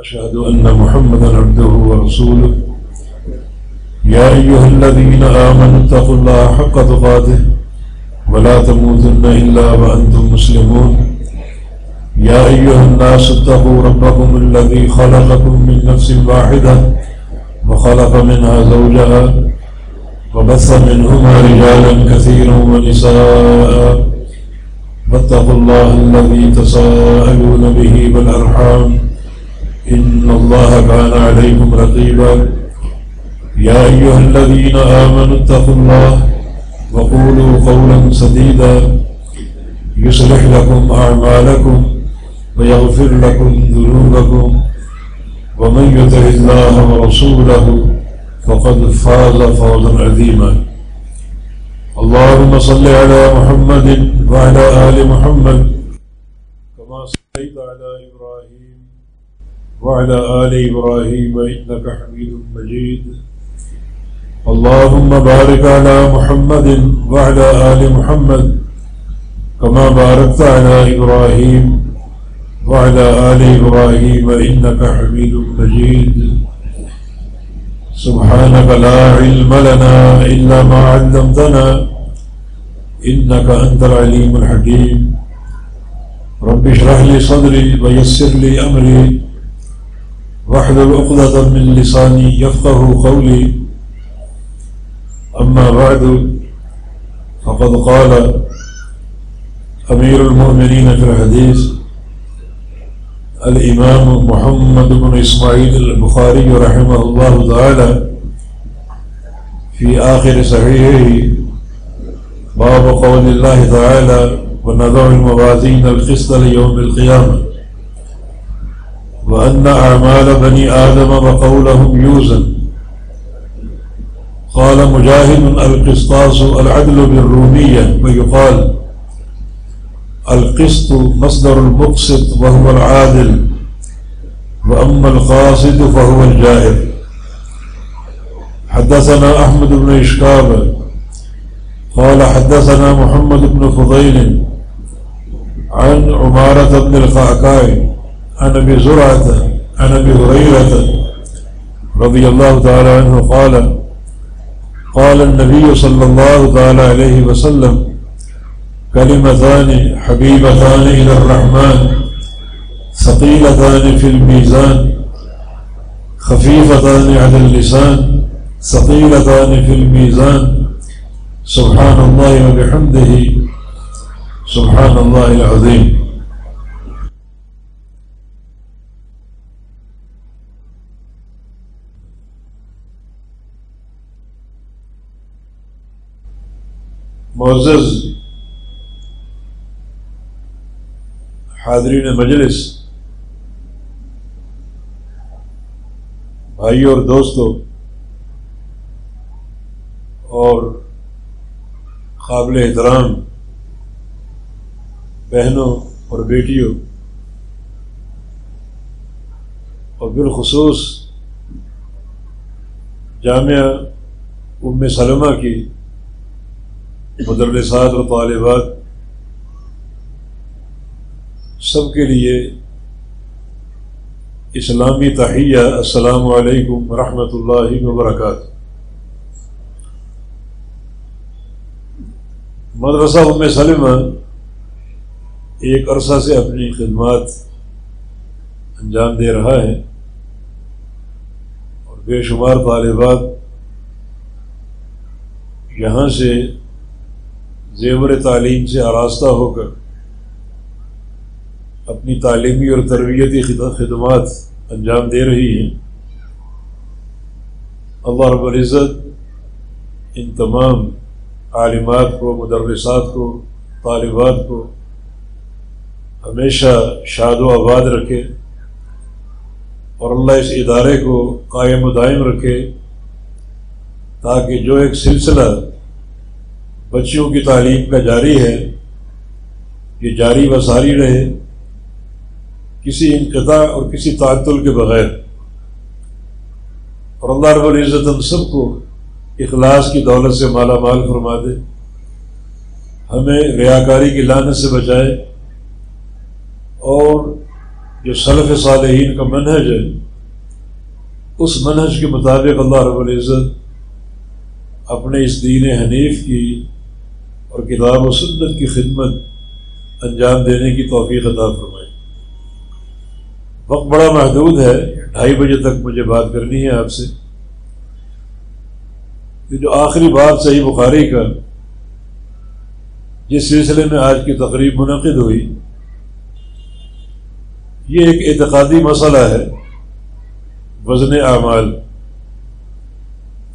أشهد أن محمدا عبده ورسوله. يا أيها الذين آمنوا اتقوا الله حق تقاته ولا تموتن إلا وأنتم مسلمون. يا أيها الناس اتقوا ربكم الذي خلقكم من نفس واحدة وخلق منها زوجها وبث منهما رجالا كثيرا ونساء. فاتقوا الله الذي تساءلون به بالأرحام إن الله كان عليكم رقيبا. يا أيها الذين آمنوا اتقوا الله وقولوا قولا سديدا. يصلح لكم أعمالكم ويغفر لكم ذنوبكم. ومن يتع الله ورسوله فقد فاز فوزا عظيما. اللهم صل على محمد وعلى آل محمد كما صليت على وعلى آل إبراهيم إنك حميد مجيد. اللهم بارك على محمد وعلى آل محمد كما باركت على إبراهيم وعلى آل إبراهيم إنك حميد مجيد. سبحانك لا علم لنا إلا ما علمتنا إنك أنت العليم الحكيم. رب اشرح لي صدري ويسر لي أمري. واحلل عقدة من لساني يفقه قولي. أما بعد فقد قال أمير المؤمنين في الحديث الإمام محمد بن إسماعيل البخاري رحمه الله تعالى في آخر صحيحه باب قول الله تعالى ونضع الموازين القسط ليوم القيامة وأن أعمال بني آدم وقولهم يوزن. قال مجاهد القسطاس العدل بالرومية ويقال القسط مصدر المقسط وهو العادل وأما القاصد فهو الجائر. حدثنا أحمد بن إشكاب قال حدثنا محمد بن فضيل عن عمارة بن الخعكاء عن أبي زرعة عن أبي هريرة رضي الله تعالى عنه قال قال النبي صلى الله تعالى عليه وسلم كلمتان حبيبتان إلى الرحمن ثقيلتان في الميزان خفيفتان على اللسان ثقيلتان في الميزان. سبحان الله وبحمده سبحان الله العظيم. معزز حاضرین مجلس، بھائی اور دوستوں اور قابل احترام بہنوں اور بیٹیوں، اور بالخصوص جامعہ ام سلمہ کی مدرسات اور طالبات سب کے لیے اسلامی تحیہ، السلام علیکم ورحمۃ اللہ وبرکاتہ۔ مدرسہ ام سلمہ ایک عرصہ سے اپنی خدمات انجام دے رہا ہے اور بے شمار طالبات یہاں سے زیور تعلیم سے آراستہ ہو کر اپنی تعلیمی اور تربیتی خدمات انجام دے رہی ہیں۔ اللہ رب العزت ان تمام عالمات کو، مدرسات کو، طالبات کو ہمیشہ شاد و آباد رکھے اور اللہ اس ادارے کو قائم و دائم رکھے تاکہ جو ایک سلسلہ بچیوں کی تعلیم کا جاری ہے، یہ جاری و ساری رہے کسی انقطاع اور کسی تعطل کے بغیر۔ اور اللہ رب العزت ہم سب کو اخلاص کی دولت سے مالا مال فرما دے، ہمیں ریاکاری کی لانت سے بچائے۔ اور جو سلف صالحین کا منہج ہے، اس منہج کے مطابق اللہ رب العزت اپنے اس دین حنیف کی اور کتاب و سنت کی خدمت انجام دینے کی توفیق عطا فرمائے۔ وقت بڑا محدود ہے، ڈھائی بجے تک مجھے بات کرنی ہے آپ سے۔ یہ جو آخری بات صحیح بخاری کا، جس سلسلے میں آج کی تقریب منعقد ہوئی، یہ ایک اعتقادی مسئلہ ہے۔ وزن اعمال۔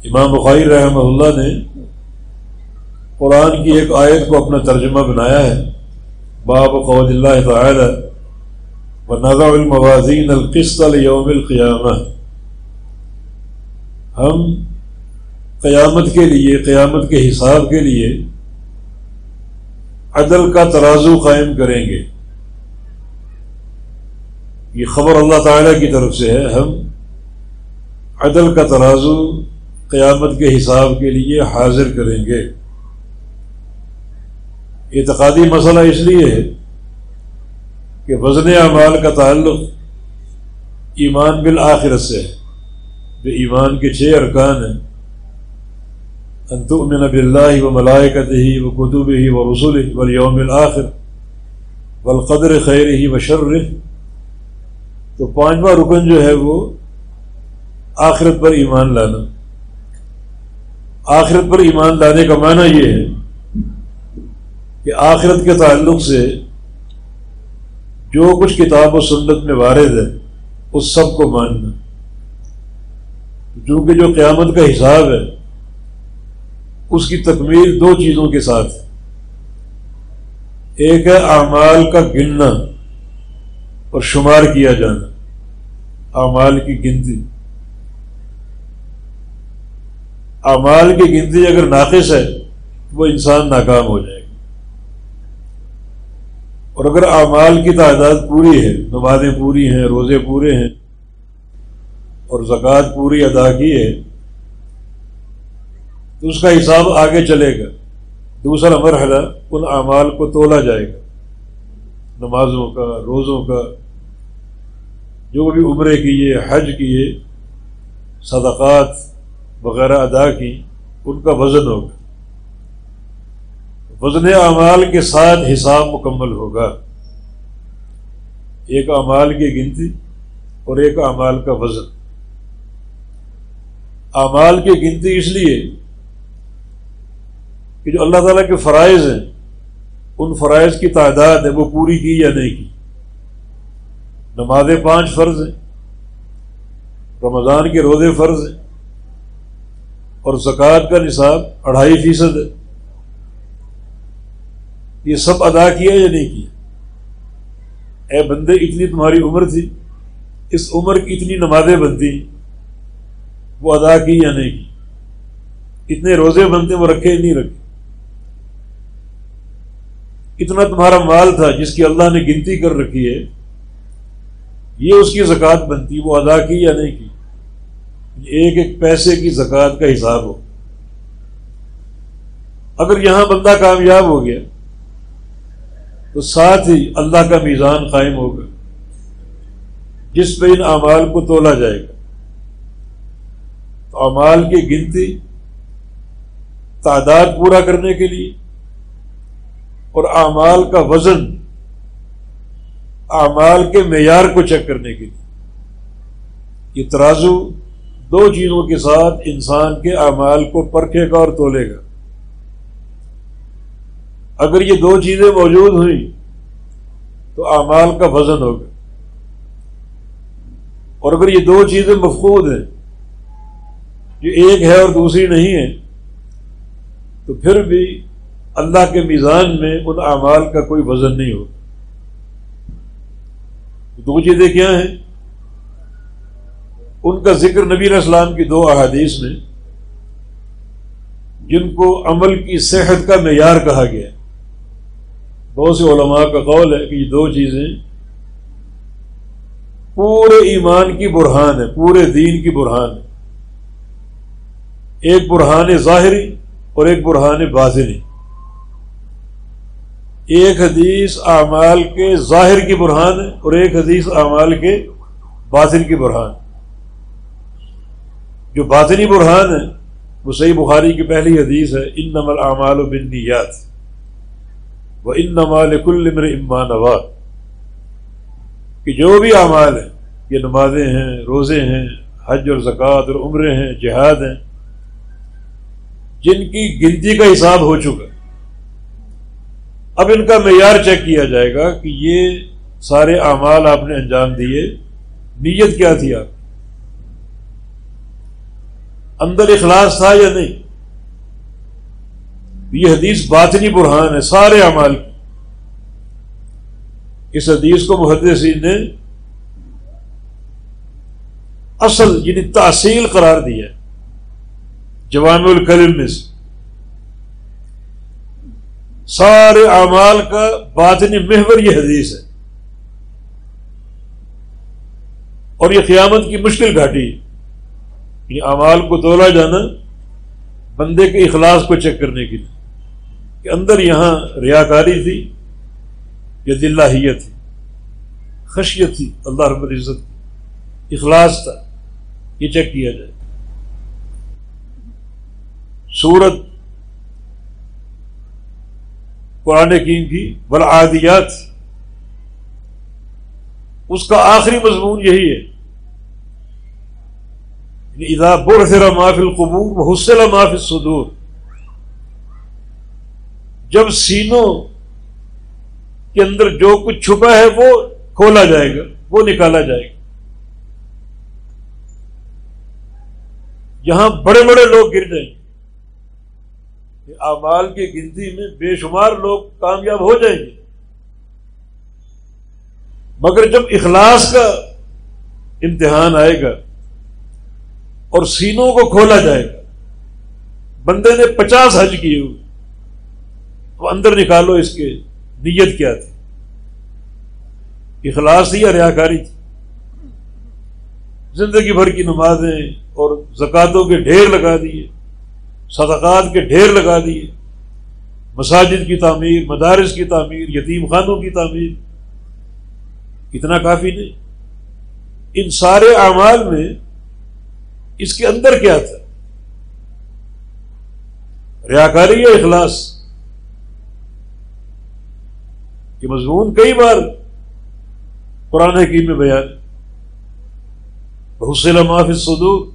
امام بخاری رحمہ اللہ نے قرآن کی ایک آیت کو اپنا ترجمہ بنایا ہے۔ باب قول اللہ تعالی و نظر الموازین القسط یوم القیامہ ہم قیامت کے لیے، قیامت کے حساب کے لیے عدل کا ترازو قائم کریں گے۔ یہ خبر اللہ تعالیٰ کی طرف سے ہے۔ ہم عدل کا ترازو قیامت کے حساب کے لیے حاضر کریں گے۔ اعتقادی مسئلہ اس لیے ہے کہ وزن اعمال کا تعلق ایمان بالآخرت سے ہے۔ جو ایمان کے چھ ارکان ہیں۔ انتمن باللہ و ملائکت ہی و قطب ہی و رسول و یوم الآخر والقدر خیر ہی و شر تو پانچواں رکن جو ہے وہ آخرت پر ایمان لانا۔ آخرت پر ایمان لانے کا معنی یہ ہے کہ آخرت کے تعلق سے جو کچھ کتاب و سنت میں وارد ہے، اس سب کو ماننا۔ چونکہ جو قیامت کا حساب ہے، اس کی تکمیل دو چیزوں کے ساتھ ہے۔ ایک ہے اعمال کا گننا اور شمار کیا جانا، اعمال کی گنتی۔ اعمال کی گنتی اگر ناقص ہے، تو وہ انسان ناکام ہو جائے۔ اور اگر اعمال کی تعداد پوری ہے، نمازیں پوری ہیں، روزے پورے ہیں، اور زکوٰۃ پوری ادا کی ہے، تو اس کا حساب آگے چلے گا۔ دوسرا مرحلہ، ان اعمال کو تولا جائے گا۔ نمازوں کا، روزوں کا، جو بھی عمرے کیے، حج کیے، صدقات وغیرہ ادا کی، ان کا وزن ہوگا۔ وزن اعمال کے ساتھ حساب مکمل ہوگا۔ ایک اعمال کی گنتی اور ایک اعمال کا وزن۔ اعمال کی گنتی اس لیے کہ جو اللہ تعالیٰ کے فرائض ہیں، ان فرائض کی تعداد ہے، وہ پوری کی یا نہیں کی۔ نماز پانچ فرض ہیں، رمضان کے روزے فرض ہیں اور زکوٰۃ کا نصاب اڑھائی فیصد ہے۔ یہ سب ادا کیا یا نہیں کیا اے بندے، اتنی تمہاری عمر تھی، اس عمر کی اتنی نمازیں بنتی، وہ ادا کی یا نہیں کی؟ اتنے روزے بنتے، وہ رکھے نہیں رکھے؟ اتنا تمہارا مال تھا جس کی اللہ نے گنتی کر رکھی ہے، یہ اس کی زکوٰۃ بنتی، وہ ادا کی یا نہیں کی؟ ایک ایک پیسے کی زکوٰۃ کا حساب ہو۔ اگر یہاں بندہ کامیاب ہو گیا تو ساتھ ہی اللہ کا میزان قائم ہوگا۔ جس پہ ان اعمال کو تولا جائے گا۔ تو اعمال کی گنتی تعداد پورا کرنے کے لیے اور اعمال کا وزن اعمال کے معیار کو چیک کرنے کے لیے۔ یہ ترازو دو چیزوں کے ساتھ انسان کے اعمال کو پرکھے گا اور تولے گا۔ اگر یہ دو چیزیں موجود ہوئیں تو اعمال کا وزن ہوگا۔ اور اگر یہ دو چیزیں مفقود ہیں، جو ایک ہے اور دوسری نہیں ہے، تو پھر بھی اللہ کے میزان میں ان اعمال کا کوئی وزن نہیں ہوتا دو چیزیں کیا ہیں؟ ان کا ذکر نبی علیہ السلام کی دو احادیث میں، جن کو عمل کی صحت کا معیار کہا گیا۔ بہت سے علماء کا قول ہے کہ یہ دو چیزیں پورے ایمان کی برہان ہے پورے دین کی برہان ہے ایک برہان ظاہری اور ایک برہان باطنی۔ ایک حدیث اعمال کے ظاہر کی برہان ہے اور ایک حدیث اعمال کے باطن کی برہان۔ جو باطنی برہان ہے، وہ صحیح بخاری کی پہلی حدیث ہے ان نمل اعمال و بنیات وہ ان نمال کل امر امان کہ جو بھی اعمال ہیں، یہ نمازیں ہیں، روزے ہیں، حج اور زکوٰۃ اور عمرے ہیں، جہاد ہیں، جن کی گنتی کا حساب ہو چکا اب ان کا معیار چیک کیا جائے گا کہ یہ سارے اعمال آپ نے انجام دیے، نیت کیا تھی آپ اندر اخلاص تھا یا نہیں؟ یہ حدیث باطنی برہان ہے، سارے اعمال کی۔ اس حدیث کو محدثین نے اصل یعنی تحصیل قرار دیا جوام الکلم میں سے۔ سارے اعمال کا باطنی محور یہ حدیث ہے۔ اور یہ قیامت کی مشکل گھاٹی یہ یعنی اعمال کو تولا جانا بندے کے اخلاص کو چیک کرنے کے لیے۔ کہ اندر یہاں ریاکاری تھی یا دلہیت تھی، خشیت تھی، اللہ رب العزت کی، اخلاص تھا، یہ چیک کیا جائے۔ سورت قرآن کیم کی برآدیات اس کا آخری مضمون یہی ہے۔ یعنی اذا برثر ما فی القبور وحسل ما فی الصدور۔ جب سینوں کے اندر جو کچھ چھپا ہے وہ کھولا جائے گا، وہ نکالا جائے گا۔ یہاں بڑے بڑے لوگ گر جائیں۔ گے اعمال کی گنتی میں بے شمار لوگ کامیاب ہو جائیں گے۔ مگر جب اخلاص کا امتحان آئے گا اور سینوں کو کھولا جائے گا، بندے نے پچاس حج کیے ہوئے۔ تو اندر نکالو اس کے نیت کیا تھی؟ اخلاص تھی یا ریاکاری تھی؟ زندگی بھر کی نمازیں اور زکاتوں کے ڈھیر لگا دیے، صدقات کے ڈھیر لگا دیے، مساجد کی تعمیر، مدارس کی تعمیر، یتیم خانوں کی تعمیر، اتنا کافی نہیں۔ ان سارے اعمال میں اس کے اندر کیا تھا؟ ریاکاری یا اخلاص؟ یہ مضمون کئی بار قرآن حکیم میں بیان بہت سے لمحہ صدور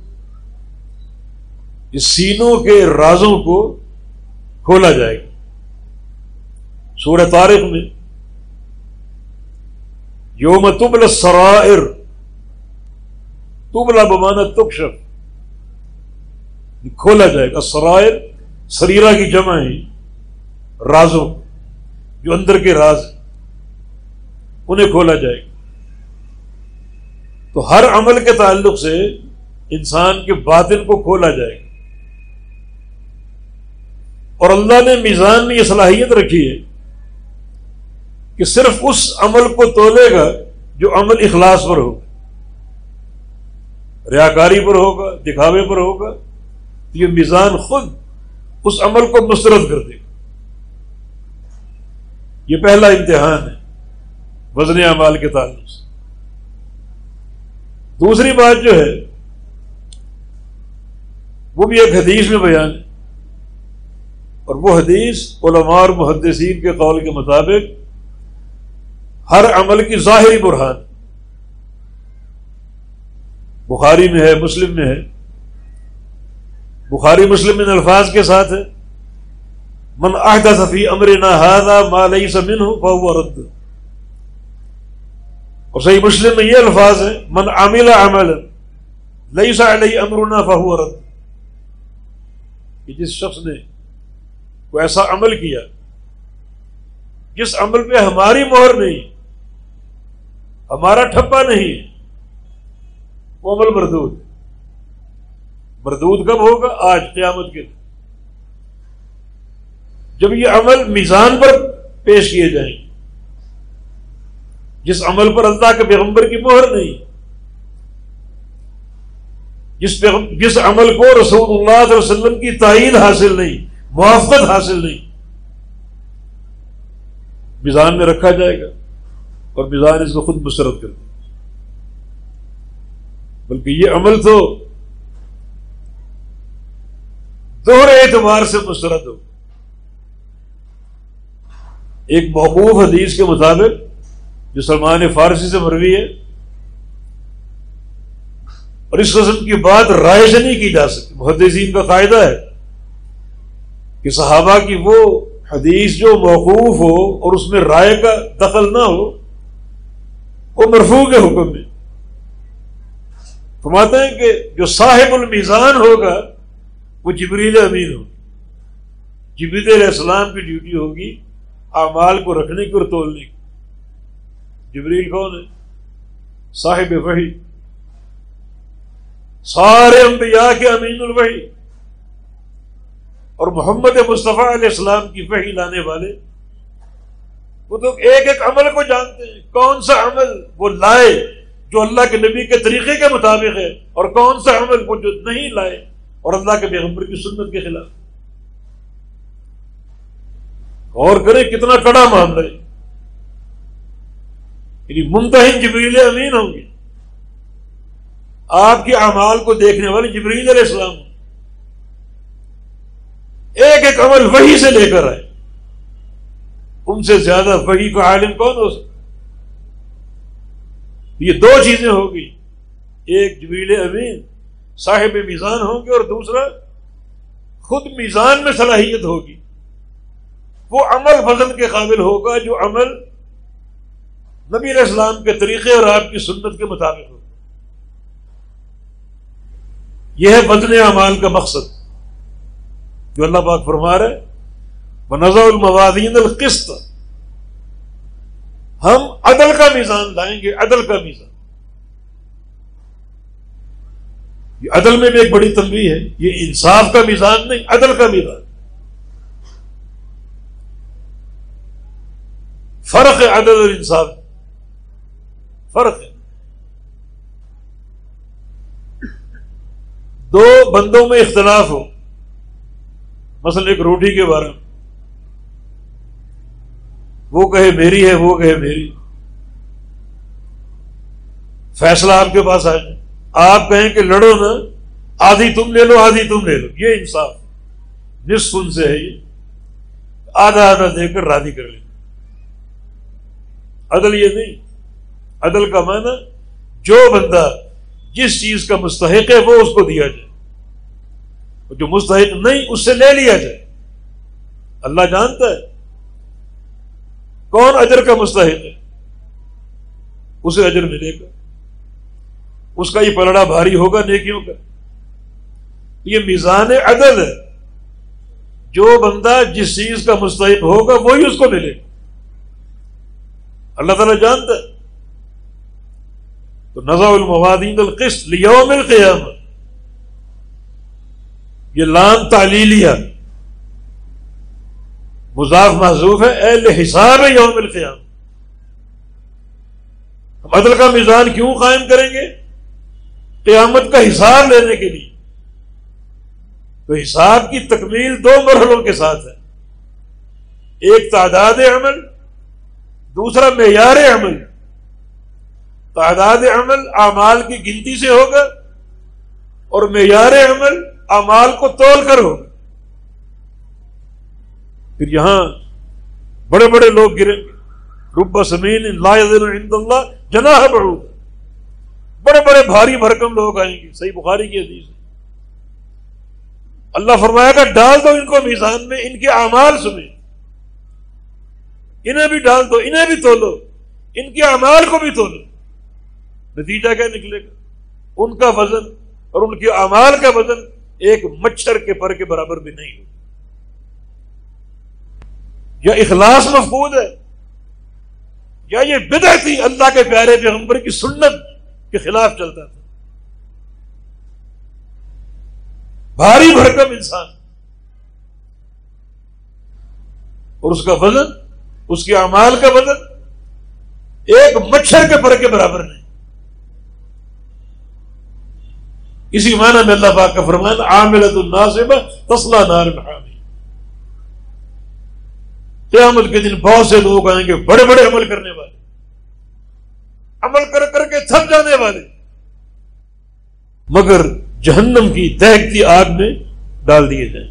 اس سینوں کے رازوں کو کھولا جائے گا۔ سورہ تاریخ میں یوم تبل سرائر تبلا بمانا تکشف، کھولا جائے گا۔ سرائر سریرا کی جمع ہے رازوں، جو اندر کے راز۔ انہیں کھولا جائے گا۔ تو ہر عمل کے تعلق سے انسان کے باطن کو کھولا جائے گا۔ اور اللہ نے میزان میں یہ صلاحیت رکھی ہے کہ صرف اس عمل کو تولے گا جو عمل اخلاص پر ہوگا۔ ریاکاری پر ہوگا، دکھاوے پر ہوگا۔ تو یہ میزان خود اس عمل کو مسترد کر دے گا۔ یہ پہلا امتحان ہے۔ وزن اعمال کے تعلق سے۔ دوسری بات جو ہے، وہ بھی ایک حدیث میں بیان ہے۔ اور وہ حدیث علماء اور محدثین کے قول کے مطابق ہر عمل کی ظاہری برہان۔ بخاری میں ہے، مسلم میں ہے۔ بخاری مسلم میں الفاظ کے ساتھ ہے۔ من صفی امر نہ مالئی سمن ہو رد۔ اور صحیح مسلم میں یہ الفاظ ہے من عامل عمل لئی سا علیہ امرنا فہو رد. جس شخص نے کوئی ایسا عمل کیا، جس عمل پہ ہماری مہر نہیں، ہمارا ٹھپا نہیں، وہ عمل مردود مردود کب ہوگا؟ آج، قیامت کے جب یہ عمل میزان پر پیش کیے جائیں گے جس عمل پر اللہ کے پیغمبر کی مہر نہیں، جس جس عمل کو رسول اللہ علیہ وسلم کی تائید حاصل نہیں، موافقت حاصل نہیں، میزان میں رکھا جائے گا اور میزان اس کو خود مسرت کر دے بلکہ یہ عمل تو دوہرے اعتبار سے مسرت ہو۔ ایک محبوب حدیث کے مطابق جو سلمان فارسی سے مروی ہے، اور اس قسم کی بات رائے سے نہیں کی جا سکتی۔ محدثین کا قاعدہ ہے کہ صحابہ کی وہ حدیث جو موقوف ہو اور اس میں رائے کا دخل نہ ہو، وہ مرفوع کے حکم میں۔ فرماتے ہیں کہ جو صاحب المیزان ہوگا، وہ جبریل امین ہوگی جبریل علیہ السلام کی ڈیوٹی ہوگی، اعمال کو رکھنے کی اور تولنے کی۔ جبریل کون ہے؟ صاحب وحی۔ سارے انبیاء کے امین الوحی۔ اور محمد مصطفیٰ علیہ السلام کی وحی لانے والے۔ وہ تو ایک ایک عمل کو جانتے ہیں۔ کون سا عمل؟ وہ لائے، جو اللہ کے نبی کے طریقے کے مطابق ہے۔ اور کون سا عمل؟ وہ جو نہیں لائے۔ اور اللہ کے پیغمبر کی سنت کے خلاف۔ اور کرے کتنا کڑا معاملہ ہے۔ یعنی منتحن جبریل امین ہوں گے۔ آپ کے اعمال کو دیکھنے والے جبریل علیہ السلام۔ ایک ایک عمل وہی سے لے کر آئے۔ ان سے زیادہ وہی کا عالم کون ہو سکتا؟ یہ دو چیزیں ہوگی ایک جبریل امین، صاحب میزان ہوں گے، اور دوسرا خود میزان میں صلاحیت ہوگی۔ وہ عمل وزن کے قابل ہوگا جو عمل نبی علیہ السلام کے طریقے اور آپ کی سنت کے مطابق ہوگا یہ ہے بدن اعمال کا مقصد، جو اللہ پاک فرما رہے وہ نظر الموادین القسط۔ ہم عدل کا میزان لائیں گے، عدل کا میزان۔ یہ عدل میں بھی ایک بڑی تنبیہ ہے۔ یہ انصاف کا میزان نہیں، عدل کا میزان۔ فرق ہے عدل اور انصاف۔ فرق ہے۔ دو بندوں میں اختلاف ہو۔ مثلا ایک روٹی کے بارے میں۔ وہ کہے میری ہے، وہ کہے میری۔ فیصلہ آپ کے پاس آ جائے۔ آپ کہیں کہ لڑو نا، آدھی تم لے لو، آدھی تم لے لو۔ یہ انصاف۔ نصف ان سے ہے یہ۔ آدھا آدھا دے کر رادی کر لیں۔ عدل یہ نہیں۔ عدل کا معنی جو بندہ جس چیز کا مستحق ہے وہ اس کو دیا جائے۔ جو مستحق نہیں، اس سے لے لیا جائے۔ اللہ جانتا ہے کون اجر کا مستحق ہے۔ اسے اجر ملے گا۔ اس کا یہ پلڑا بھاری ہوگا، نیکیوں کا۔ یہ میزان عدل ہے۔ جو بندہ جس چیز کا مستحق ہوگا، وہی اس کو ملے گا۔ اللہ تعالیٰ جانتا ہے۔ تو نظا الموادین القسط لیوم القیام یہ لام تعلیلیہ۔ مضاف محضوف ہے، اہل حساب یوم القیام ہم عدل کا میزان کیوں قائم کریں گے؟ قیامت کا حساب لینے کے لیے۔ تو حساب کی تکمیل دو مرحلوں کے ساتھ ہے۔ ایک تعداد عمل، دوسرا معیار عمل۔ تعداد عمل اعمال کی گنتی سے ہوگا اور معیار عمل اعمال کو تول کر ہوگا۔ پھر یہاں بڑے بڑے لوگ گریں گے رب سمین عند اللہ جناح بڑھو بڑے بڑے بھاری بھرکم لوگ آئیں گے۔ صحیح بخاری کی حدیث ہے۔ اللہ فرمایا گا ڈال دو ان کو میزان میں، ان کے اعمال سنیں۔ انہیں بھی ڈال دو، انہیں بھی تولو۔ ان کے اعمال کو بھی تولو۔ نتیجہ کیا نکلے گا؟ ان کا وزن اور ان کے اعمال کا وزن ایک مچھر کے پر کے برابر بھی نہیں ہو یا اخلاص مفقود ہے، یا یہ بدعتی اللہ کے پیارے پیغمبر کی سنت کے خلاف چلتا تھا۔ بھاری بھرکم انسان۔ اور اس کا وزن، اس کے اعمال کا وزن ایک مچھر کے پر کے برابر نہیں۔ اسی معنی میں اللہ پاک کا فرمان عاملت الناصبہ تسلا نار حامی قیامت کے دن بہت سے لوگ آئیں گے بڑے بڑے عمل کرنے والے۔ عمل کر کر کے تھک جانے والے۔ مگر جہنم کی دہتی آگ میں ڈال دیے جائیں۔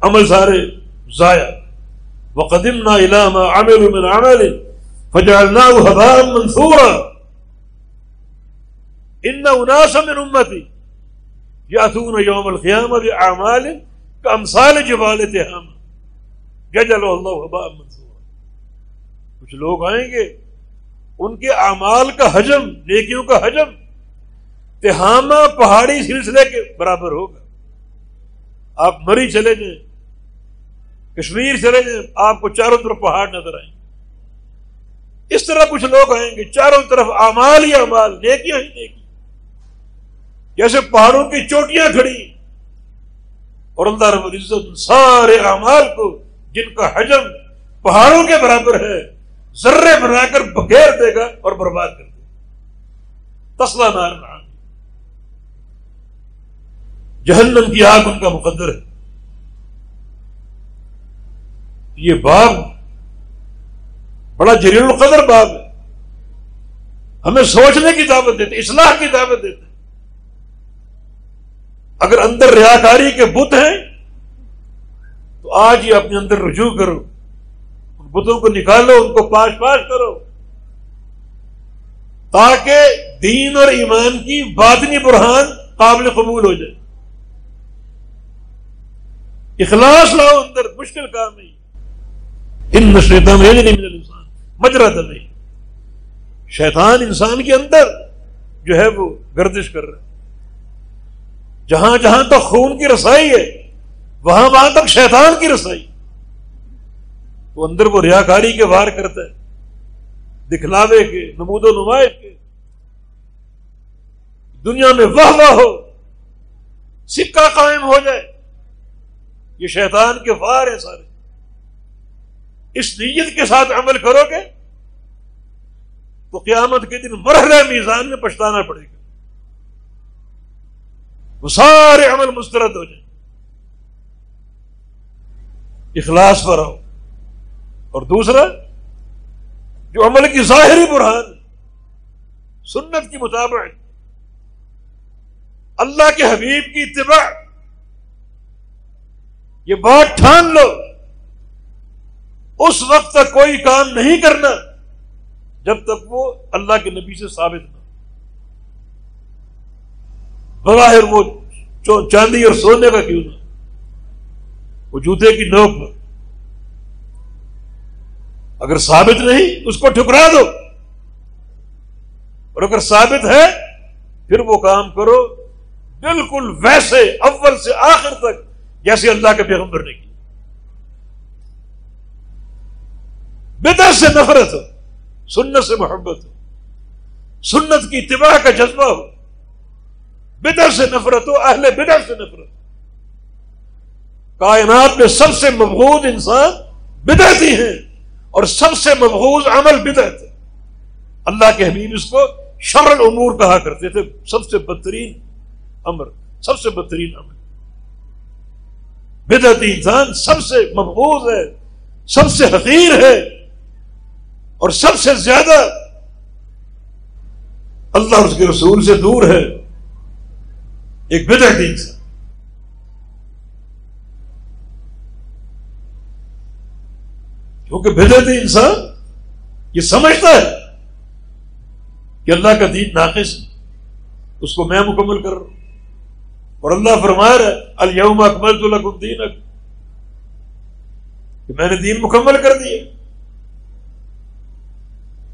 عمل سارے ضائع۔ وقدم نہ علام عامر من عمل فجعلناه هباء منثورا۔ ان اناس من امتي ياتون يوم القيامه باعمال كامثال جبال تهام ججل الله هباء منثورا کچھ لوگ آئیں گے، ان کے اعمال کا حجم، نیکیوں کا حجم تہامہ پہاڑی سلسلے کے برابر ہوگا۔ آپ مری چلے جائیں، کشمیر چلے جائیں، آپ کو چاروں طرف پہاڑ نظر آئیں۔ اس طرح کچھ لوگ آئیں گے، چاروں طرف امال ہی امال نیکیاں ہی نیکی جیسے پہاڑوں کی چوٹیاں کھڑی۔ اور اللہ رب العزت سارے اعمال کو، جن کا حجم پہاڑوں کے برابر ہے، ذرے بنا کر بغیر دے گا اور برباد کر دے گا۔ تسلا نار جہنم کی آگ ان کا مقدر ہے۔ یہ باغ بڑا جلیل القدر باب ہے۔ ہمیں سوچنے کی دعوت دیتے، اصلاح کی دعوت دیتے۔ اگر اندر ریاکاری کے بت ہیں، تو آج ہی اپنے اندر رجوع کرو۔ ان بتوں کو نکالو، ان کو پاش پاش کرو۔ تاکہ دین اور ایمان کی باطنی برہان قابل قبول ہو جائے۔ اخلاص لاؤ اندر، مشکل کام نہیں۔ ان شیطان نہیں یعنی مل انسان مجرا نہیں۔ شیطان انسان کے اندر جو ہے وہ گردش کر رہا ہے۔ جہاں جہاں تک خون کی رسائی ہے، وہاں وہاں تک شیطان کی رسائی۔ وہ اندر وہ ریاکاری کے وار کرتا ہے، دکھلاوے کے، نمود و نمائش کے۔ دنیا میں واہ واہ ہو، سکہ قائم ہو جائے۔ یہ شیطان کے وار ہیں سارے۔ اس نیت کے ساتھ عمل کرو گے، تو قیامت کے دن مرحلہ میزان میں پچھتانا پڑے گا۔ وہ سارے عمل مسترد ہو جائیں۔ اخلاص پر آؤ۔ اور دوسرا، جو عمل کی ظاہری برہان، سنت کی مطابق اللہ کے حبیب کی اتباع، یہ بات ٹھان لو۔ اس وقت تک کوئی کام نہیں کرنا جب تک وہ اللہ کے نبی سے ثابت نہ بظاہر وہ چاندی اور سونے کا کیوں نہ وہ جوتے کی نوک پر۔ اگر ثابت نہیں، اس کو ٹھکرا دو۔ اور اگر ثابت ہے، پھر وہ کام کرو بالکل ویسے اول سے آخر تک، جیسے اللہ کے پیغمبر نے کیا۔ بدر سے نفرت ہو، سنت سے محبت ہو۔ سنت کی اتباع کا جذبہ ہو۔ بدر سے نفرت ہو، اہل بدر سے نفرت۔ ہو کائنات میں سب سے مبغوض انسان بدعتی ہیں اور سب سے مبغوض عمل بدعت ہے اللہ کے حبیب اس کو شر الامور کہا کرتے تھے، سب سے بدترین امر، سب سے بدترین عمل۔ بدعتی انسان سب سے مبغوض ہے، سب سے حقیر ہے اور سب سے زیادہ اللہ اس کے رسول سے دور ہے۔ ایک بدر انسان کیونکہ بدر انسان، یہ سمجھتا ہے کہ اللہ کا دین ناقص ہے۔ اس کو میں مکمل کر رہا ہوں۔ اور اللہ فرما رہا ہے الوم اکمل تو لگ دین کہ میں نے دین مکمل کر دیا۔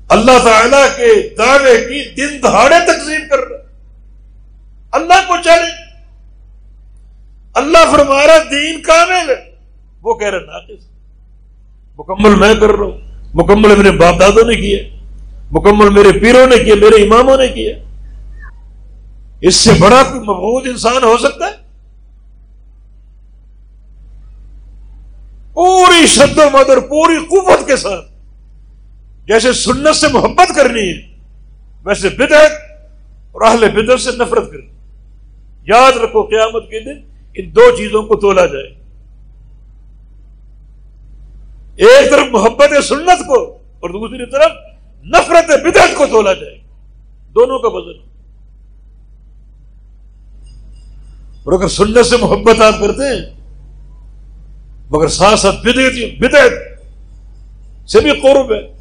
اللہ تعالی کے دعوے کی دن دہاڑے تقسیم کر رہا اللہ کو چلے۔ اللہ فرما رہا دین کامل ہے۔ وہ کہہ رہے ناقص۔ مکمل میں کر رہا ہوں۔ مکمل میرے باپ دادوں نے کیا۔ مکمل میرے پیروں نے کیا، میرے اماموں نے کیا۔ اس سے بڑا کوئی مبغوض انسان ہو سکتا ہے؟ پوری شد و مدر پوری قوت کے ساتھ۔ جیسے سنت سے محبت کرنی ہے، ویسے بدعت اور اہل بدعت سے نفرت کرنی یاد رکھو قیامت کے دن ان دو چیزوں کو تولا جائے۔ ایک طرف محبت سنت کو اور دوسری طرف نفرت بدعت کو تولا جائے۔ دونوں کا وزن اور اگر سنت سے محبت آپ کرتے ہیں، مگر ساتھ ساتھ بدعت بدعت سے بھی قرب ہے۔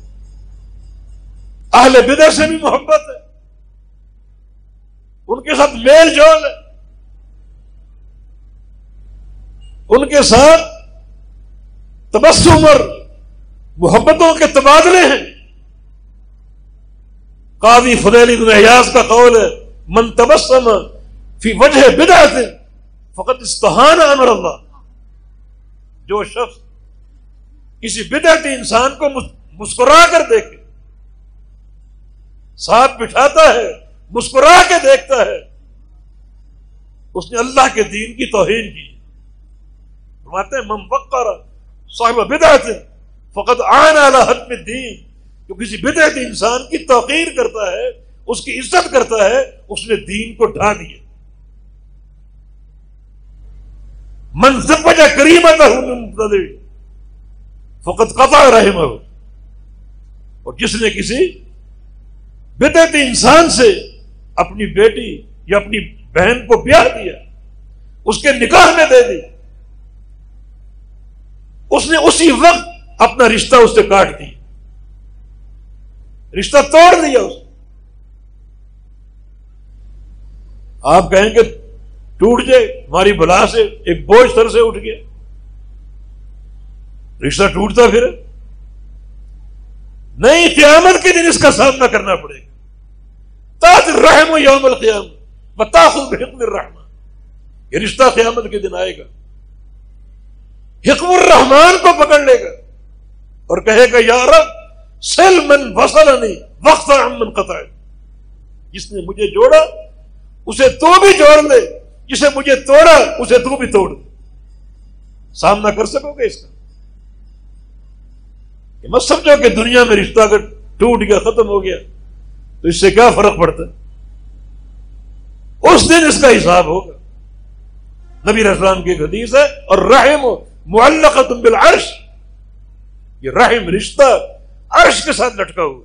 اہل بدعت سے بھی محبت ہے۔ ان کے ساتھ میل جول ہے۔ ان کے ساتھ تبسم اور محبتوں کے تبادلے ہیں۔ قاضی فضیل ابن احیاس کا قول ہے، من تبسم فی وجہ بدعت فقط استحان امر اللہ. جو شخص کسی بدعت انسان کو مسکرا کر دیکھے، ساتھ بٹھاتا ہے، مسکرا کے دیکھتا ہے، اس نے اللہ کے دین کی توہین کی۔ فرماتے ہیں مم صاحب بدعت فقط آن اعلی حد میں دین جو کسی بدعت انسان کی توقیر کرتا ہے، اس کی عزت کرتا ہے، اس نے دین کو ڈھا دیا منصب وجہ کریم فقط قطع رحم اور جس نے کسی بدعت انسان سے اپنی بیٹی یا اپنی بہن کو بیاہ دیا، اس کے نکاح میں دے دی اس نے اسی وقت اپنا رشتہ اس سے کاٹ دیا۔ رشتہ توڑ دیا اس آپ کہیں کہ ٹوٹ جائے، ہماری بلا سے ایک بوجھ سر سے اٹھ گیا۔ رشتہ ٹوٹتا پھر۔ نہیں، قیامت کے دن اس کا سامنا کرنا پڑے گا۔ تاج رحم یوم القیام بتا خود حکم الرحمان یہ رشتہ قیامت کے دن آئے گا۔ حکم الرحمان کو پکڑ لے گا اور کہے گا، یا رب من وسل نہیں وقت امن قطع. جس نے مجھے جوڑا، اسے تو بھی جوڑ لے۔ جسے مجھے توڑا، اسے تو بھی توڑ۔ سامنا کر سکو گے اس کا؟ مت سمجھو کہ دنیا میں رشتہ اگر ٹوٹ گیا، ختم ہو گیا، تو اس سے کیا فرق پڑتا ہے؟ اس دن اس کا حساب ہوگا۔ نبی اسلام کی ایک حدیث ہے، اور رحم ہو۔ معلق تم بالعرش. یہ رحم رشتہ عرش کے ساتھ لٹکا ہوا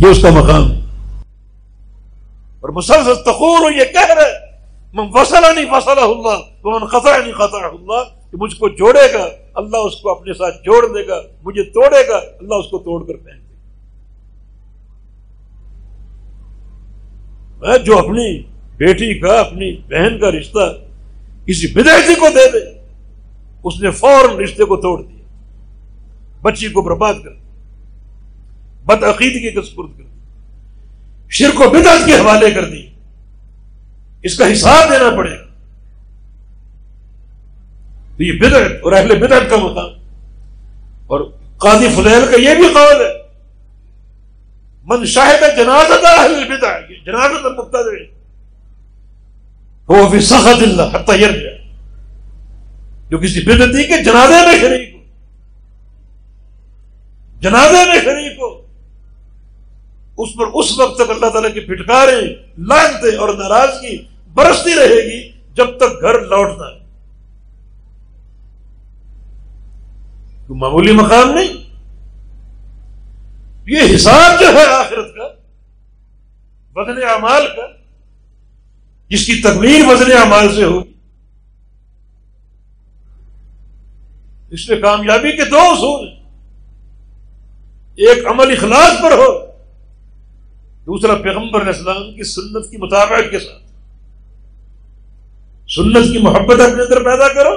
یہ اس کا مقام اور مسلسل تخور یہ کہہ رہے من فصلہ نہیں فصلہ اللہ من قطع نہیں قطع اللہ. کہ مجھ کو جوڑے گا، اللہ اس کو اپنے ساتھ جوڑ دے گا، مجھے توڑے گا، اللہ اس کو توڑ کر پہن دے گا۔ جو اپنی بیٹی کا، اپنی بہن کا رشتہ کسی بدیتی کو دے دے اس نے فوراً رشتے کو توڑ دیا۔ بچی کو برباد کر بد عقیدگی کا سپرد کر شرک و بدعت کے حوالے کر دی اس کا حساب دینا پڑے گا۔ تو یہ بدعت اور اہل بدعت کا مقام۔ اور قاضی فضیل کا یہ بھی قول ہے۔ من شاہد جنازت اہل بدع جنازت مقتدر وہ بھی سخت اللہ تیر جائے جو کسی بدعتی کے جنازے میں شریک ہو۔ جنازے میں شریک ہو۔ اس پر اس وقت تک اللہ تعالیٰ کی پھٹکاریں لانتے اور ناراضگی برستی رہے گی جب تک گھر لوٹنا ہے۔ تو معمولی مقام نہیں۔ یہ حساب جو ہے آخرت کا، وزن اعمال کا، جس کی تکمیل وزن اعمال سے ہوگی۔ اس میں کامیابی کے دو اصول، ایک عمل اخلاص پر ہو، دوسرا پیغمبر اسلام کی سنت کی مطابقت کے ساتھ۔ سنت کی محبت اپنے اندر پیدا کرو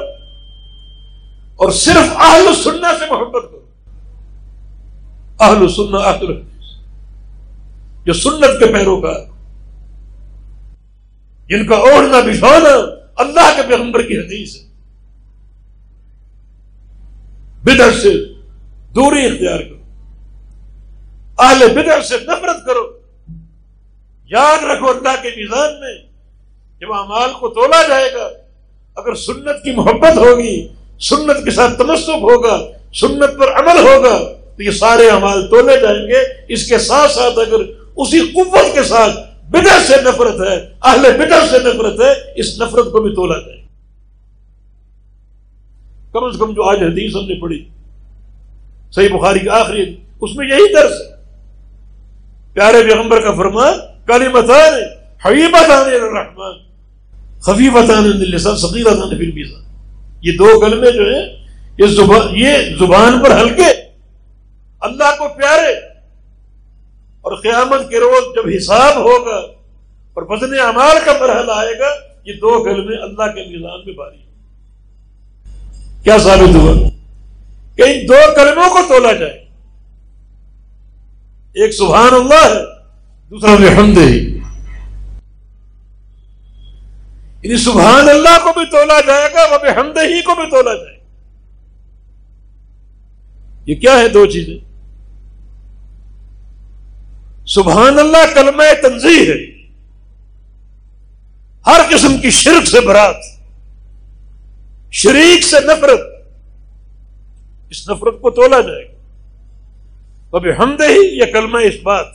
اور صرف اہل سننا سے محبت کرو۔ اہل سننا اہل جو سنت کے پیروکار جن کا اوڑھنا بچھونا اللہ کے پیغمبر کی حدیث ہے۔ بدر سے دوری اختیار کرو۔ اہل بدر سے نفرت کرو۔ یاد رکھو اللہ کے میزان میں جب امال کو تولا جائے گا۔ اگر سنت کی محبت ہوگی، سنت کے ساتھ تمسک ہوگا، سنت پر عمل ہوگا، تو یہ سارے امال تولے جائیں گے۔ اس کے ساتھ ساتھ اگر اسی قوت کے ساتھ بدر سے نفرت ہے، اہل بدر سے نفرت ہے، اس نفرت کو بھی تولا جائے۔ گا کم از کم جو آج حدیث ہم نے پڑھی، صحیح بخاری کا آخری، اس میں یہی درس۔ ہے پیارے پیغمبر کا فرمان کالی متان حبیبت الرحمان خفیفت یہ دو کلمے جو ہیں، یہ زبان یہ زبان پر ہلکے، اللہ کو پیارے۔ اور قیامت کے روز جب حساب ہوگا اور بدن اعمال کا مرحلہ آئے گا، یہ دو کلمے اللہ کے میزان میں باری کیا ثابت ہوا؟ کہ ان دو کلموں کو تولا جائے۔ ایک سبحان اللہ ہے، دوسرا بحمد ہی۔ یعنی سبحان اللہ کو بھی تولا جائے گا وہ بحمد ہی کو بھی تولا جائے۔ گا یہ کیا ہے دو چیزیں؟ سبحان اللہ کلمہ تنظیم ہے۔ ہر قسم کی شرک سے برات شریک سے نفرت، اس نفرت کو تولا جائے گا۔ اب ہم ہی یہ کلمہ اس بات،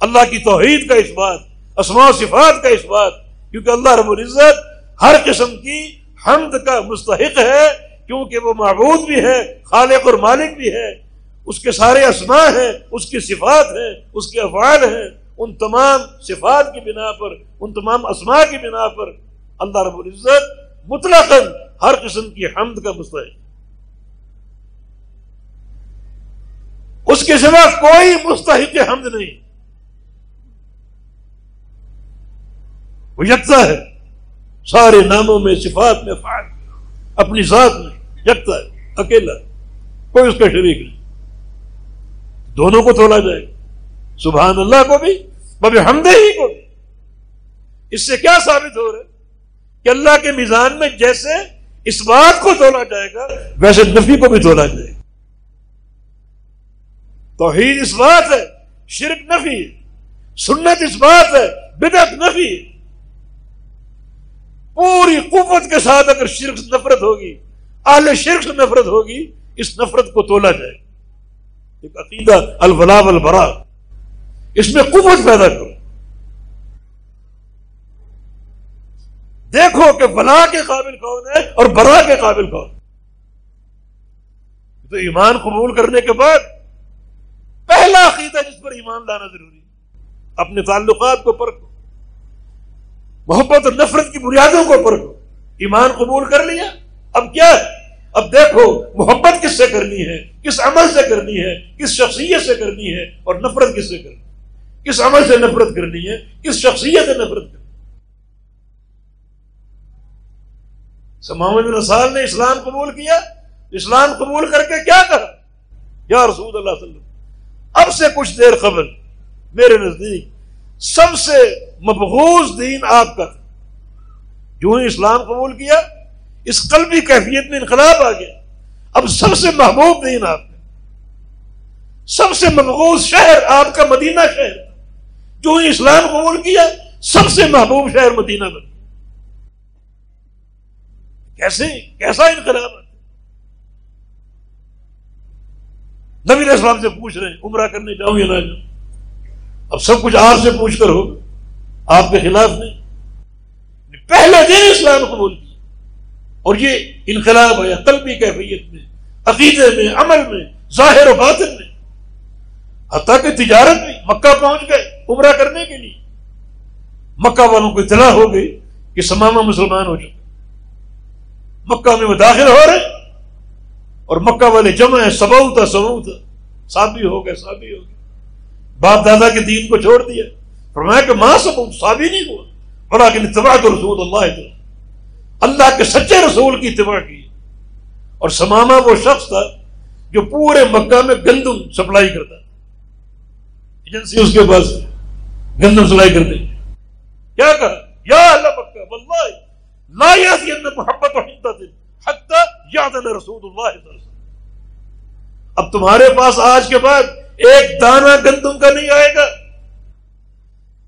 اللہ کی توحید کا اس بات، اسماء صفات کا اس بات، کیونکہ اللہ رب العزت ہر قسم کی حمد کا مستحق ہے، کیونکہ وہ معبود بھی ہے، خالق اور مالک بھی ہے۔ اس کے سارے اسماء ہیں، اس کی صفات ہیں، اس کے افعال ہیں۔ ان تمام صفات کی بنا پر، ان تمام اسماء کی بنا پر اللہ رب العزت مطلق ہر قسم کی حمد کا مستحق۔ اس کے سوا کوئی مستحق حمد نہیں۔ وہ یکتا ہے۔ سارے ناموں میں، صفات میں فعال اپنی ذات میں یکتا ہے، اکیلا۔ کوئی اس کا شریک نہیں۔ دونوں کو تولا جائے۔ گا سبحان اللہ کو بھی بب حمدے ہی کو بھی۔ اس سے کیا ثابت ہو رہا ہے؟ کہ اللہ کے میزان میں جیسے اس بات کو تولا جائے گا، ویسے نفی کو بھی تولا جائے گا۔ توحید اس بات ہے، شرک نفی ہے سنت اس بات ہے، بدعت نفی۔ ہے پوری قوت کے ساتھ اگر شرک سے نفرت ہوگی، اہل شرک سے نفرت ہوگی، اس نفرت کو تولا جائے گا۔ ایک عقیدہ الفلا البرا اس میں قوت پیدا کرو۔ دیکھو کہ فلاح کے قابل کون ہے اور برا کے قابل کون تو ایمان قبول کرنے کے بعد پہلا عقیدہ جس پر ایمان لانا ضروری ہے۔ اپنے تعلقات کو پرکھو۔ محبت اور نفرت کی بنیادوں کو پرکھو۔ ایمان قبول کر لیا۔ اب کیا ہے؟ اب دیکھو، محبت کس سے کرنی ہے؟ کس عمل سے کرنی ہے؟ کس شخصیت سے کرنی ہے؟ اور نفرت کس سے کرنی ہے؟ کس عمل سے نفرت کرنی ہے؟ کس شخصیت سے نفرت کرنی محمد رسال نے اسلام قبول کیا، اسلام قبول کر کے کیا کہا؟ یا رسول اللہ صلی اللہ اب سے کچھ دیر قبل میرے نزدیک سب سے مبغوض دین آپ کا جو ہی اسلام قبول کیا، اس قلبی کیفیت میں انقلاب آ گیا۔ اب سب سے محبوب دین آپ کا۔ سب سے مقبوض شہر آپ کا مدینہ شہر۔ جو ہی اسلام قبول کیا، سب سے محبوب شہر مدینہ بن کیسے کیسا انقلاب نبی اسلام سے پوچھ رہے ہیں، عمرہ کرنے جاؤں یا نہ جاؤں؟ اب سب کچھ آپ سے پوچھ کر ہو آپ کے خلاف نہیں۔ پہلے دن اسلام قبول کیا۔ اور یہ انقلاب ہے قلبی کیفیت میں، عقیدے میں، عمل میں، ظاہر و باطن میں۔ حتیٰ کہ تجارت میں مکہ پہنچ گئے عمرہ کرنے کے لیے۔ مکہ والوں کو اطلاع ہو گئی کہ سمامہ مسلمان ہو چکے مکہ میں وہ داخل ہو رہے اور مکہ والے جمع ہے سبو تھا سبو تھا سابی ہو گئے، سابی ہو گئے۔ باپ دادا کے دین کو چھوڑ دیا۔ فرمایا کہ ماں سبو سابی نہیں ہوا۔ بڑا کہ اتباع تو رسول اللہ تھا۔ اللہ کے سچے رسول کی اتباع کی۔ اور سماما وہ شخص تھا جو پورے مکہ میں گندم سپلائی کرتا ایجنسی اس کے پاس گندم سپلائی کرتے کیا کہا؟ یا اللہ مکہ، واللہ۔ لا یاتی ان محبت حتی یاد رسول اللہ اب تمہارے پاس آج کے بعد ایک دانہ گندم کا نہیں آئے گا۔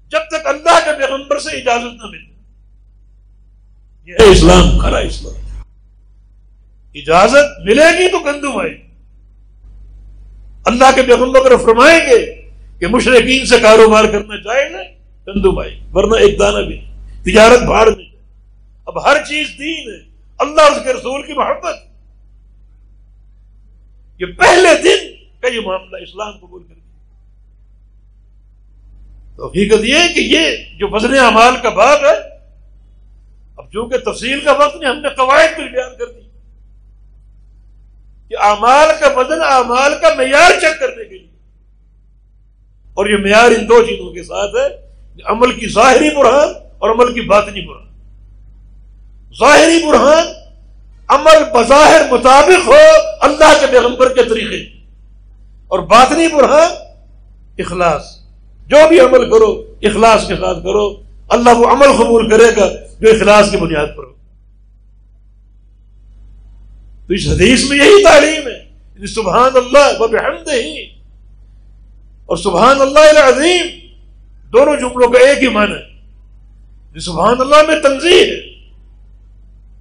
جب تک اللہ کے پیغمبر سے اجازت نہ ملے۔ یہ اسلام، کھڑا اسلام۔ اجازت ملے گی تو گندم آئے اللہ کے پیغمبر فرمائیں گے کہ مشرقین سے کاروبار کرنا چاہے نا گندم آئے ورنہ ایک دانہ بھی تجارت باہر نہیں اب ہر چیز دین ہے، اللہ اس کے رسول کی محبت۔ یہ پہلے دن کا یہ معاملہ اسلام قبول کر دیا۔ تو حقیقت یہ کہ یہ جو وزن اعمال کا باب ہے، اب چونکہ تفصیل کا وقت نہیں، ہم نے قواعد بھی بیان کر دی۔ کہ اعمال کا وزن، اعمال کا معیار چیک کرنے کے لیے۔ اور یہ معیار ان دو چیزوں کے ساتھ ہے عمل کی ظاہری برہان اور عمل کی باطنی برہان ظاہری برہان عمل بظاہر مطابق ہو اللہ کے پیغمبر کے طریقے۔ اور باطنی برہان اخلاص۔ جو بھی عمل کرو، اخلاص کے ساتھ کرو۔ اللہ وہ عمل قبول کرے گا جو اخلاص کی بنیاد پر ہو۔ تو اس حدیث میں یہی تعلیم ہے سبحان اللہ بحمد ہی اور سبحان اللہ العظیم دونوں جملوں کا ایک ہی معنی ہے۔ سبحان اللہ میں تنظیم ہے۔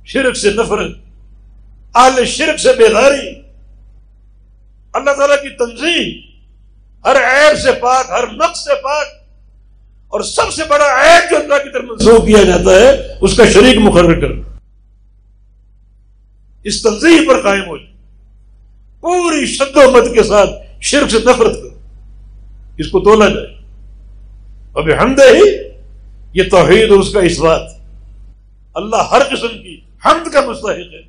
شرک سے نفرت آل شرک سے بیداری۔ اللہ تعالیٰ کی تنظیم ہر عیب سے پاک، ہر نقص سے پاک۔ اور سب سے بڑا عیب جو اللہ کی طرف منسوخ کیا جاتا ہے، اس کا شریک مقرر کرنا۔ اس تنظیم پر قائم ہو جائے پوری شد و مت کے ساتھ شرک سے نفرت کرو۔ اس کو تولا جائے۔ اب حمد ہی یہ توحید اور اس کا اس بات اللہ ہر قسم کی حمد کا مستحق ہے۔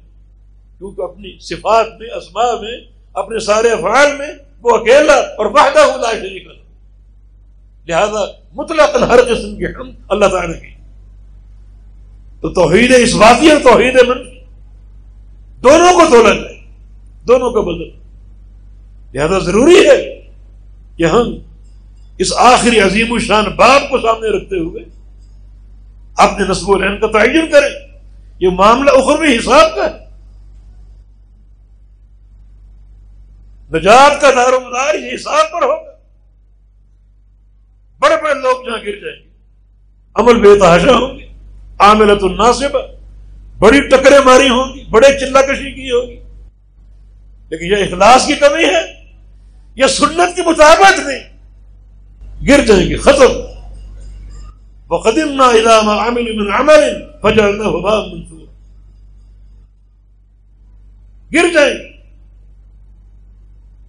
کیونکہ اپنی صفات میں اسما میں، اپنے سارے افعال میں وہ اکیلا اور وحدہ لا شریک لہذا مطلق ہر قسم کی حمد اللہ تعالیٰ کی۔ تو توحید اس باتی اور توحید منفی۔ دونوں کو تولا جائے دونوں کا بدل۔ لہذا ضروری ہے کہ ہم اس آخری عظیم الشان باپ کو سامنے رکھتے ہوئے اپنے نصب العین کا تعین کریں۔ یہ معاملہ اخروی حساب کا ہے۔ نجات کا دار و مدار یہ حساب پر ہوگا۔ بڑے بڑے لوگ جہاں گر جائیں گے۔ عمل بے تحاشا ہوں گے۔ عاملت الناصبہ۔ بڑی ٹکریں ماری ہوں گی۔ بڑے چلا کشی کی ہوگی۔ لیکن یہ اخلاص کی کمی ہے۔ یہ سنت کی مطابقت نہیں۔ گر جائیں گے۔ ختم۔ وہ قدیم نہ علامہ عامل من عمل فجر نہ منصور گر جائیں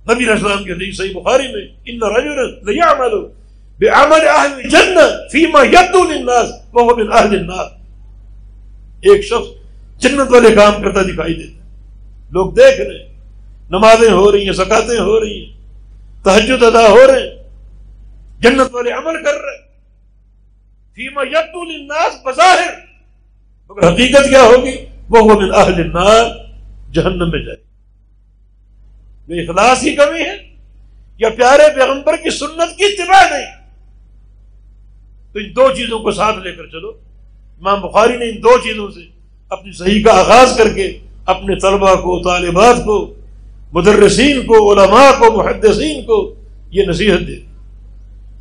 نبی اسلام کے حدیث صحیح بخاری میں ان رجل لیعمل بعمل اهل الجنه فيما يبدو للناس، وهو من اهل النار. ایک شخص جنت والے کام کرتا دکھائی دیتا لوگ دیکھ رہے ہیں، نمازیں ہو رہی ہیں سکاتیں ہو رہی ہیں تحجد ادا ہو رہے ہیں، جنت والے عمل کر رہے فیما یت الناس بظاہر۔ مگر حقیقت کیا ہوگی؟ وہ من اہل النار جہنم میں جائے۔ یہ اخلاص کی کمی ہے یا پیارے پیغمبر کی سنت کی اتباع نہیں؟ تو ان دو چیزوں کو ساتھ لے کر چلو۔ امام بخاری نے ان دو چیزوں سے اپنی صحیح کا آغاز کر کے اپنے طلبہ کو، طالبات کو، مدرسین کو، علماء کو، محدثین کو یہ نصیحت دے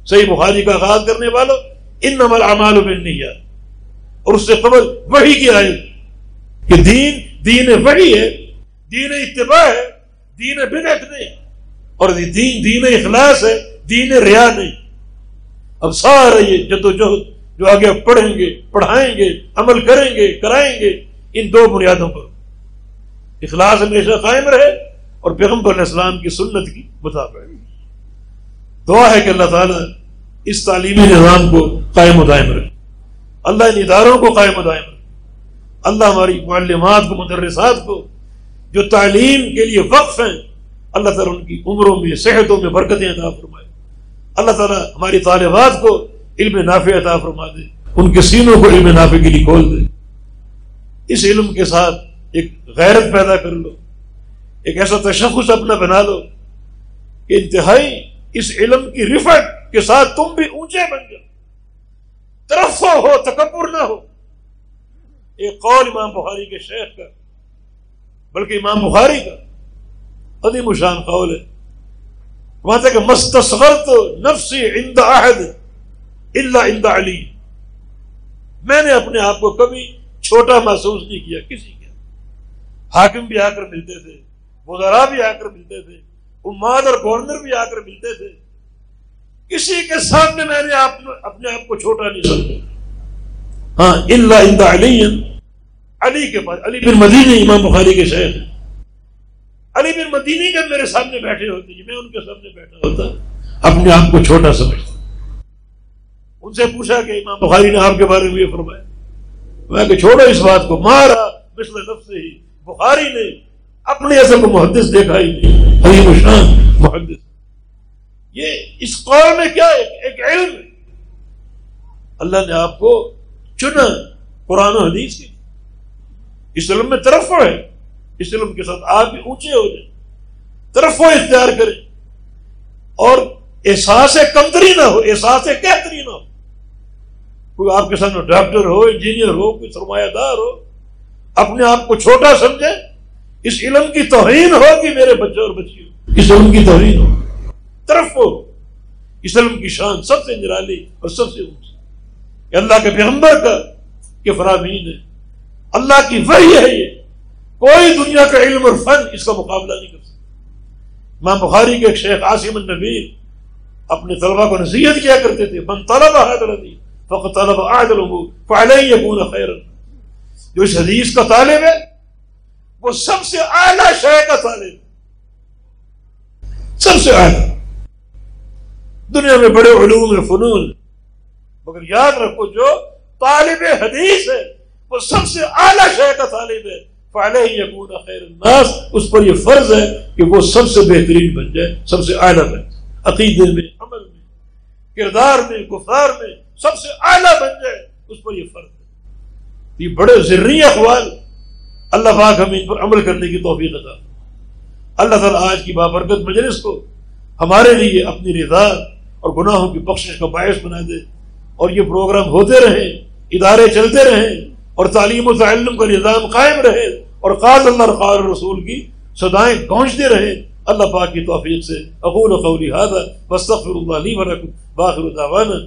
صحیح بخاری کا آغاز کرنے والوں ان نمل اعمال میں اور اس سے قبل وہی کی آئے کہ دین دین وہی ہے، دین اتباع ہے، دین بدعت نہیں. اور دین دین اخلاص ہے، دین ریا نہیں. اب سارے یہ جدوجہد جو آگے پڑھیں گے، پڑھائیں گے، عمل کریں گے، کرائیں گے، ان دو بنیادوں پر. اخلاص ہمیشہ قائم رہے اور پیغمبر علیہ السلام کی سنت کی مطابق. دعا ہے کہ اللہ تعالیٰ اس تعلیمی نظام کو قائم و دائم رکھے اللہ ان اداروں کو قائم و دائم رکھے اللہ ہماری معلمات کو، مدرسات کو، جو تعلیم کے لیے وقف ہیں، اللہ تعالیٰ ان کی عمروں میں، صحتوں میں برکتیں عطا فرمائے۔ اللہ تعالیٰ ہماری طالبات کو علم نافع عطا فرما دے۔ ان کے سینوں کو علم نافع کے لیے کھول دے۔ اس علم کے ساتھ ایک غیرت پیدا کر لو۔ ایک ایسا تشخص اپنا بنا لو کہ انتہائی اس علم کی رفت کے ساتھ تم بھی اونچے بن جاؤ۔ طرف ہو، تکبر نہ ہو۔ ایک قول امام بخاری کے شیخ کا، بلکہ امام بخاری کا عدیم شان قول ہے۔ وہاں تک مستصغر تو نفسی عند عہد اللہ عند علی۔ میں نے اپنے آپ کو کبھی چھوٹا محسوس نہیں کیا، کسی کے۔ حاکم بھی آ کر ملتے تھے، وزرا بھی آ کر ملتے تھے اماد اور گورنر بھی آ کر ملتے تھے۔ کسی کے سامنے میں نے اپنے آپ کو چھوٹا نہیں سمجھا۔ ہاں اللہ علی علی کے پاس علی بن مدین امام بخاری کے شہر علی بن مدینی جب میرے سامنے بیٹھے ہوتے میں ان کے سامنے بیٹھا ہوتا اپنے آپ کو چھوٹا سمجھتا ان سے پوچھا کہ امام بخاری نے آپ کے بارے میں یہ فرمایا۔ میں کہ چھوڑو اس بات کو۔ مارا مثل نفس ہی۔ بخاری نے اپنے اصل کو محدث دیکھا ہی نہیں۔ شان محدث۔ یہ اس قول میں کیا ہے؟ ایک علم ہے۔ اللہ نے آپ کو چنا قرآن و حدیث کی اس علم میں طرف ہے۔ اس علم کے ساتھ آپ بھی اونچے ہو جائیں۔ طرف اختیار کریں۔ اور احساس کمتری نہ ہو، احساس کہتری نہ ہو۔ کوئی آپ کے سامنے ڈاکٹر ہو، انجینئر ہو، کوئی سرمایہ دار ہو، اپنے آپ کو چھوٹا سمجھے، اس علم کی توہین ہو کہ میرے بچے اور بچی ہو اس علم کی توہین ہو طرف ہو۔ اس علم کی شان سب سے نرالی اور سب سے اونچی اللہ کے پیغمبر کا کہ فرامین ہے۔ اللہ کی وحی ہے یہ۔ کوئی دنیا کا علم اور فن اس کا مقابلہ نہیں کر سکتا۔ ماں بخاری کے ایک شیخ عاصم النبیر اپنے طلبا کو نصیحت کیا کرتے تھے، من طلب ہے فقط طلب عادل یکون خیر جو اس حدیث کا طالب ہے، وہ سب سے اعلیٰ شے کا طالب۔ سب سے اعلیٰ۔ دنیا میں بڑے علوم فنون مگر یاد رکھو، جو طالب حدیث ہے، وہ سب سے اعلیٰ شے کا طالب ہے۔ فعلے ہی یقون خیر الناس۔ اس پر یہ فرض ہے کہ وہ سب سے بہترین بن جائے، سب سے اعلیٰ بن جائے۔ عقیدے میں، عمل میں، کردار میں گفتار میں سب سے اعلیٰ بن جائے، اس پر یہ فرق ہے۔ یہ بڑے ذری اخبار اللہ پاک ہمیں ان پر عمل کرنے کی توفیق عطا اللہ تعالیٰ آج کی بابرکت مجلس کو ہمارے لیے اپنی رضا اور گناہوں کی بخشش کا باعث بنا دے۔ اور یہ پروگرام ہوتے رہیں ادارے چلتے رہیں اور تعلیم و تعلم کا نظام قائم رہے، اور قاض اللہ رقار رسول کی سدائیں گونجتے رہیں اللہ پاک کی توفیق سے اقول قولی هذا، واستغفر الله لي ولكم باخر دعوانا